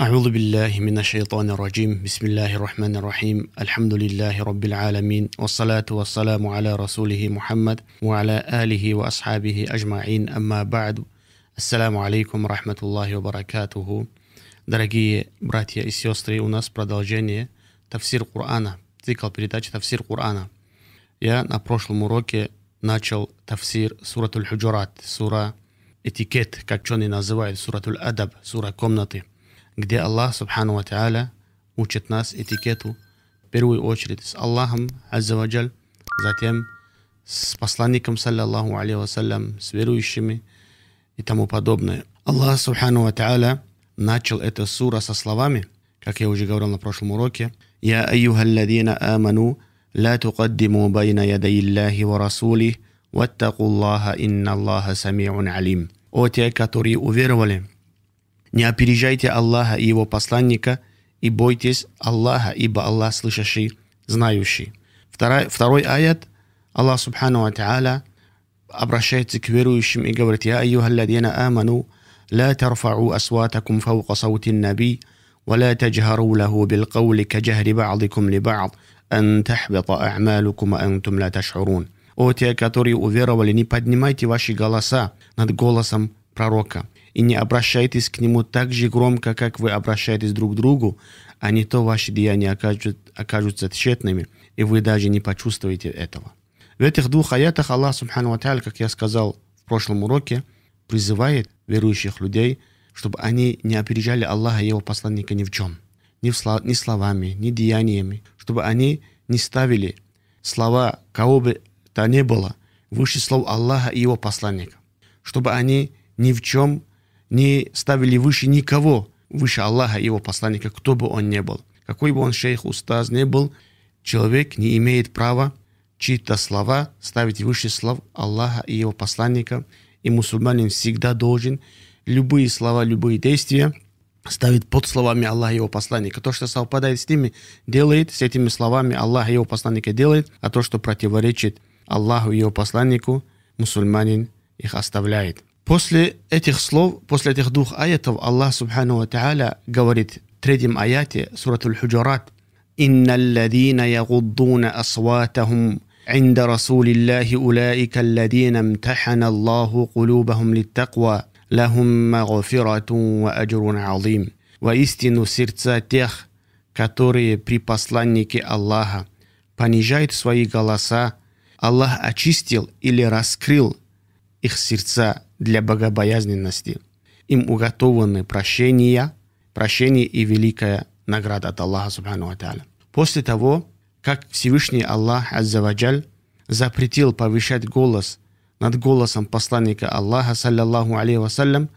أعوذ بالله من الشيطان الرجيم بسم الله الرحمن الرحيم الحمد لله رب العالمين والصلاة والسلام على رسوله محمد وعلى آله وأصحابه أجمعين أما بعد السلام عليكم ورحمة الله وبركاته Дорогие братья и сестры, у нас продолжение Тавсир Корана, цикл передачи Тавсир Корана. Я на прошлом уроке начал Тавсир Суратуль Худжурат, сура этикет, как ученые называют, Суратуль Адаб, сура комнаты – где Аллах Субхану Ва Тааля учит нас этикету в первую очередь с Аллахом wa jal, zatim s poslanikom sallallahu alaihi wa sallam, s vjerujućimi тому подобное. Аллах Субхану Ва Та'аля начал эту сура со словами, как я уже говорил на прошлом уроке, «Я айюха ладзина аману, ла тукаддиму байна ядай Аллахи ва расулих, ваттаку Аллаха, инна Аллаха самиун алим». О те, которые уверовали, не опережайте Аллаха и Его посланника, и бойтесь Аллаха, ибо Аллах слышащий, знающий. Второй, второй аят, Аллах Субхану Ва Та'аля обращается к верующим и говорит, «Я айюхалладина аману, لا ترفعوا أصواتكم فوق صوت النبي ولا تجهروا له بالقول كجهر بعضكم لبعض أن تحبط أعمالكم وأنتم لا تشعرون. О те, которые уверовали, не поднимайте ваши голоса над голосом пророка, и не обращайтесь к нему так же громко, как вы обращаетесь друг к другу, а не то ваши деяния окажут, окажутся тщетными, и вы даже не почувствуете этого. В этих двух аятах Аллах, Субхану Ва как я сказал в прошлом уроке, призывает верующих людей, чтобы они не опережали Аллаха и Его посланника ни в чем. Ни, в слов, ни словами, ни деяниями. Чтобы они не ставили слова кого бы то ни было выше слов Аллаха и Его посланника. Чтобы они ни в чем не ставили выше никого, выше Аллаха его посланника, кто бы он ни был. Какой бы он шейх, устаз не был, человек не имеет права чьи-то слова ставить выше слов Аллаха и его посланника. И мусульманин всегда должен любые слова, любые действия ставить под словами Аллаха и его посланника. То, что совпадает с ними, делает, с этими словами Аллаха и его посланника делает, а то, что противоречит Аллаху и его посланнику, мусульманин их оставляет. После этих слов, после этих двух аятов Аллах Субхану Ва Та'аля говорит в третьем аяте Суратуль Худжурат إن الذين يغضون أصواتهم عند رسول الله أولئك الذين امتحن الله قلوبهم للتقوى لهم مغفرة وأجر عظيم Воистину сердца тех, которые при посланнике Аллаха понижают свои голоса, Аллах очистил или раскрыл их сердца для богобоязненности. Им уготованы прощения, прощение и великая награда от Аллаха Субхану Ва После того, как Всевышний Аллах Аззаваджаль запретил повышать голос над голосом посланника Аллаха, саллаллаху алейхи вассалям,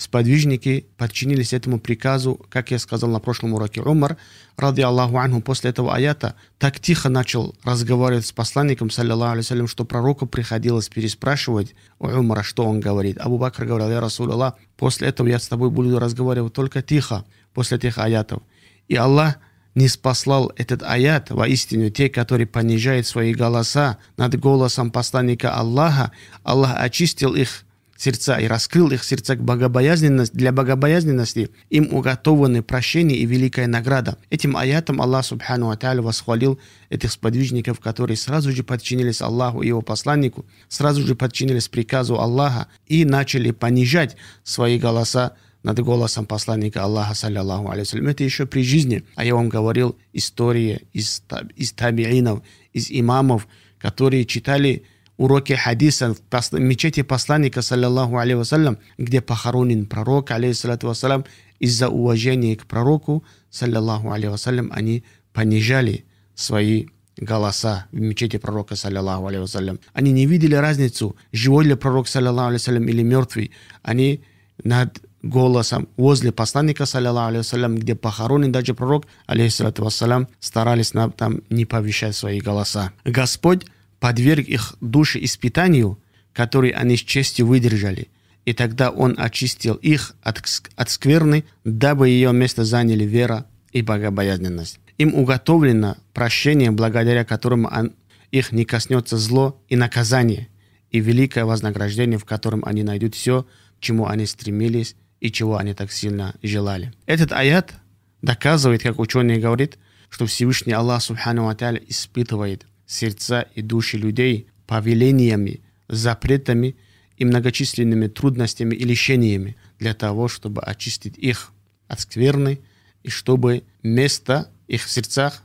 сподвижники подчинились этому приказу, как я сказал на прошлом уроке Умар, ради Аллаху анху, после этого аята, так тихо начал разговаривать с посланником, саллиллаху алейhi что пророку приходилось переспрашивать у Умара, что он говорит. Абу Бакр говорил, я Расул Аллах, после этого я с тобой буду разговаривать только тихо, после этих аятов. И Аллах не спаслал этот аят, воистину те, которые понижают свои голоса над голосом посланника Аллаха, Аллах очистил их сердца и раскрыл их сердца к богобоязненности, для богобоязненности, им уготованы прощение и великая награда. Этим аятом Аллах Субхану Ва восхвалил этих сподвижников, которые сразу же подчинились Аллаху и его посланнику, сразу же подчинились приказу Аллаха и начали понижать свои голоса над голосом посланника Аллаха, саллиллаху алейhi Это еще при жизни. А я вам говорил истории из, из табиинов, из имамов, которые читали уроки хадиса в мечети посланника, саллиллаху вассалям, где похоронен пророк, алейхиссалату вассалям, из-за уважения к пророку, саллиллаху вассалям, они понижали свои голоса в мечети пророка, саллиллаху вассалям. Они не видели разницу, живой ли пророк, саллиллаху вассалям, или мертвый. Они над голосом возле посланника, саллиллаху вассалям, где похоронен даже пророк, алейхиссалату вассалям, старались там не повещать свои голоса. Господь подверг их души испытанию, которые они с честью выдержали. И тогда он очистил их от, от скверны, дабы ее место заняли вера и богобоязненность. Им уготовлено прощение, благодаря которому он, их не коснется зло и наказание, и великое вознаграждение, в котором они найдут все, к чему они стремились и чего они так сильно желали. Этот аят доказывает, как ученые говорят, что Всевышний Аллах Субхану Аталя испытывает сердца и души людей повелениями, запретами и многочисленными трудностями и лишениями для того, чтобы очистить их от скверны и чтобы место их в сердцах,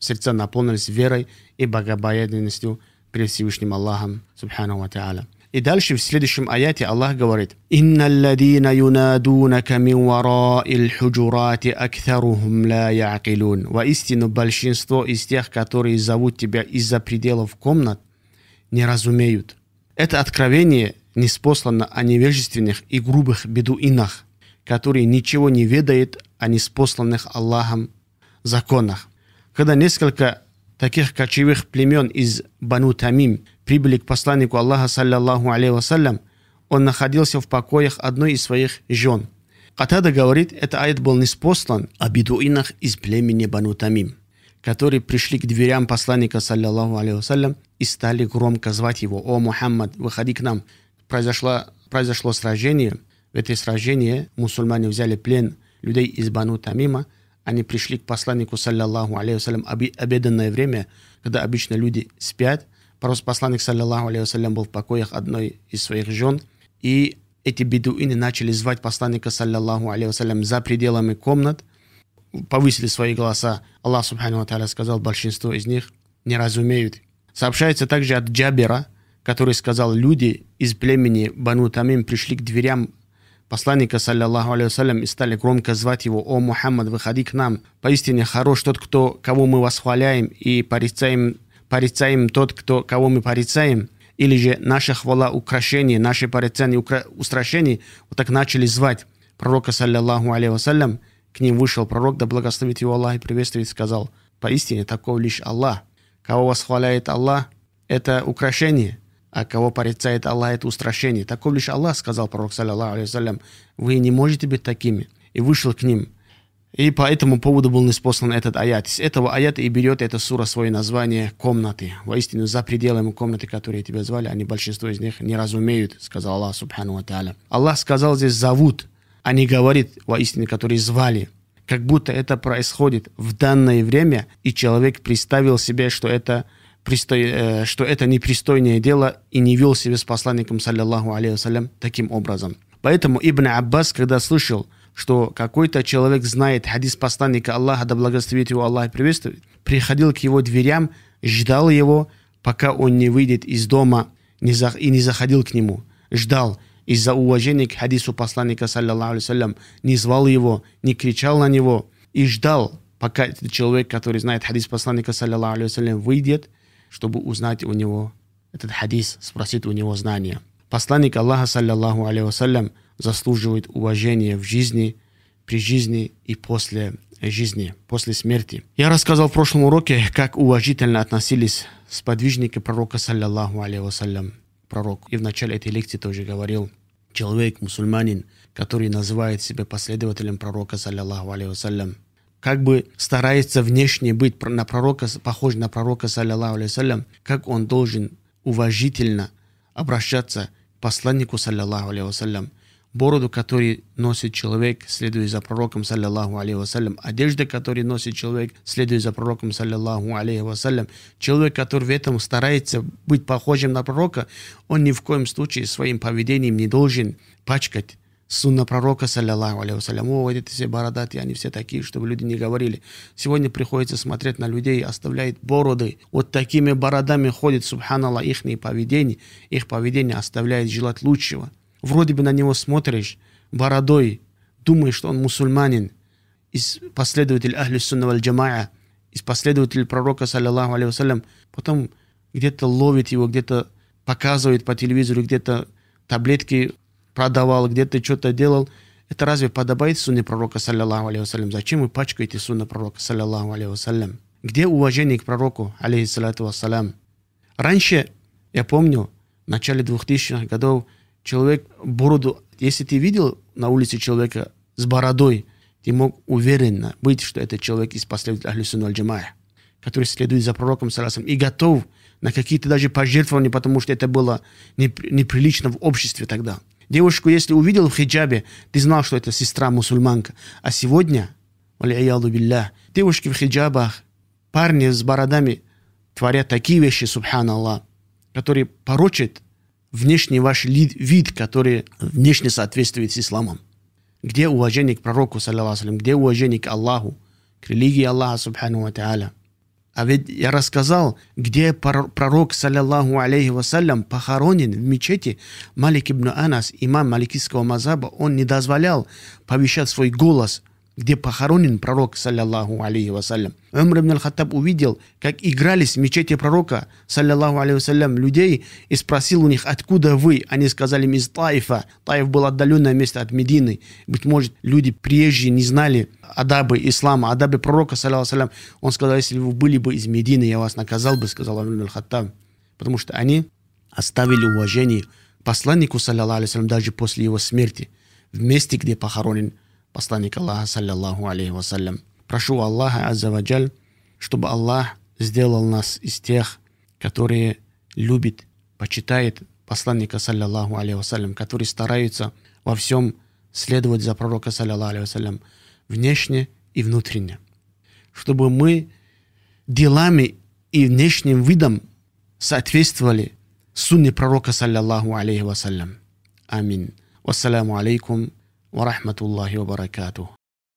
сердца наполнились верой и богобоязненностью перед Всевышним Аллахом, Субхану Ва Та'аля. И дальше в следующем аяте Аллах говорит, «Инна алладина юнадунака мин вараил худжурати акthарухум ла я'килун». Воистину большинство из тех, которые зовут тебя из-за пределов комнат, не разумеют. Это откровение не спослано о невежественных и грубых бедуинах, которые ничего не ведают о неспосланных Аллахом законах. Когда несколько таких кочевых племен из Бану Тамим прибыли к посланнику Аллаха, саллаллаху алейhi вассалям, он находился в покоях одной из своих жен. Катада говорит, это аят был неспослан о бедуинах из племени Бану Тамим, которые пришли к дверям посланника, саллаллаху алейhi вассалям, и стали громко звать его, «О, Мухаммад, выходи к нам». Произошло, произошло сражение. В это сражение мусульмане взяли плен людей из Бану Тамима, они пришли к посланнику, саллаллаху алейhi обеданное время, когда обычно люди спят. Просто посланник, саллаллаху алейhi был в покоях одной из своих жен, и эти бедуины начали звать посланника, саллаллаху алейhi за пределами комнат, повысили свои голоса. Аллах, субхану ва сказал, большинство из них не разумеют. Сообщается также от Джабера, который сказал, люди из племени Бану Тамим пришли к дверям посланника, саллиллаху алейhi и стали громко звать его, «О, Мухаммад, выходи к нам! Поистине хорош тот, кто, кого мы восхваляем и порицаем, порицаем тот, кто, кого мы порицаем». Или же наша хвала украшение, наши порицания укра... устрашения, вот так начали звать пророка, саллиллаху алейhi К ним вышел пророк, да благословит его Аллах и приветствует, сказал, «Поистине такого лишь Аллах. Кого восхваляет Аллах, это украшение» а кого порицает Аллах, это устрашение. Таков лишь Аллах, сказал пророк, саллиллаху вы не можете быть такими. И вышел к ним. И по этому поводу был неспослан этот аят. Из этого аята и берет эта сура свое название «комнаты». Воистину, за пределами комнаты, которые тебя звали, они большинство из них не разумеют, сказал Аллах, субхану ва та'аля. Аллах сказал здесь «зовут», а не говорит воистину, которые звали. Как будто это происходит в данное время, и человек представил себе, что это – пристой, э, что это непристойное дело и не вел себя с посланником, саллиллаху алейhi таким образом. Поэтому Ибн Аббас, когда слышал, что какой-то человек знает хадис посланника Аллаха, да благословит его Аллах и приветствует, приходил к его дверям, ждал его, пока он не выйдет из дома не за, и не заходил к нему. Ждал из-за уважения к хадису посланника, саллиллаху алейhi не звал его, не кричал на него и ждал, пока этот человек, который знает хадис посланника, саллиллаху алейhi выйдет чтобы узнать у него этот хадис, спросить у него знания. Посланник Аллаха, саллиллаху алейhi заслуживает уважения в жизни, при жизни и после жизни, после смерти. Я рассказал в прошлом уроке, как уважительно относились сподвижники пророка, саллиллаху алейhi Пророк. И в начале этой лекции тоже говорил, человек, мусульманин, который называет себя последователем пророка, саллиллаху алейhi как бы старается внешне быть на пророка, похож на пророка, саллиллаху алейhi как он должен уважительно обращаться к посланнику, саллиллаху алейhi бороду, который носит человек, следуя за пророком, саллиллаху алейhi одежда, которую носит человек, следуя за пророком, саллиллаху алейhi человек, который в этом старается быть похожим на пророка, он ни в коем случае своим поведением не должен пачкать сунна пророка, саллиллаху алейhi вассалям. О, эти все бородатые, они все такие, чтобы люди не говорили. Сегодня приходится смотреть на людей, оставляет бороды. Вот такими бородами ходит, субханаллах, их поведение. Их поведение оставляет желать лучшего. Вроде бы на него смотришь, бородой, думаешь, что он мусульманин, из последователь Ахли Сунна валь Джамаа, из последователей пророка, саллиллаху вассалям, потом где-то ловит его, где-то показывает по телевизору, где-то таблетки продавал, где-то что-то делал. Это разве подобает сунне пророка, саллиллаху алейhi Зачем вы пачкаете сунна пророка, саллиллаху алейhi Где уважение к пророку, алейхиссалату вассалям? Раньше, я помню, в начале 2000-х годов, человек бороду, если ты видел на улице человека с бородой, ты мог уверенно быть, что это человек из последователей Ахлюсуна аль который следует за пророком, саллиллаху и готов на какие-то даже пожертвования, потому что это было неприлично в обществе тогда. Девушку, если увидел в хиджабе, ты знал, что это сестра мусульманка. А сегодня, биллях, девушки в хиджабах, парни с бородами творят такие вещи, субханаллах, которые порочат внешний ваш вид, который внешне соответствует с исламом. Где уважение к пророку, саллиллаху где уважение к Аллаху, к религии Аллаха, субхану ва. А ведь я рассказал, где пророк, саллиллаху алейхи вассалям, похоронен в мечети Малик ибн Анас, имам маликийского мазаба, он не дозволял повещать свой голос где похоронен пророк, саллиллаху алейхи вассалям. Умр ибн аль-Хаттаб увидел, как игрались в мечети пророка, саллиллаху алейхи вассалям, людей и спросил у них, откуда вы? Они сказали, из Таифа. Таиф был отдаленное место от Медины. Быть может, люди приезжие не знали адабы ислама, адабы пророка, саллиллаху алейхи Он сказал, если вы были бы из Медины, я вас наказал бы, сказал Умр ибн аль-Хаттаб. Потому что они оставили уважение посланнику, саллиллаху алейхи даже после его смерти, в месте, где похоронен посланник Аллаха, саллиллаху алейхи вассалям. Прошу Аллаха, аззаваджаль, чтобы Аллах сделал нас из тех, которые любит, почитает посланника, саллиллаху алейхи вассалям, которые стараются во всем следовать за пророка, саллиллаху алейхи вассалям, внешне и внутренне. Чтобы мы делами и внешним видом соответствовали сунне пророка, саллиллаху алейхи вассалям. Амин. Вассаламу алейкум ورحمة الله وبركاته.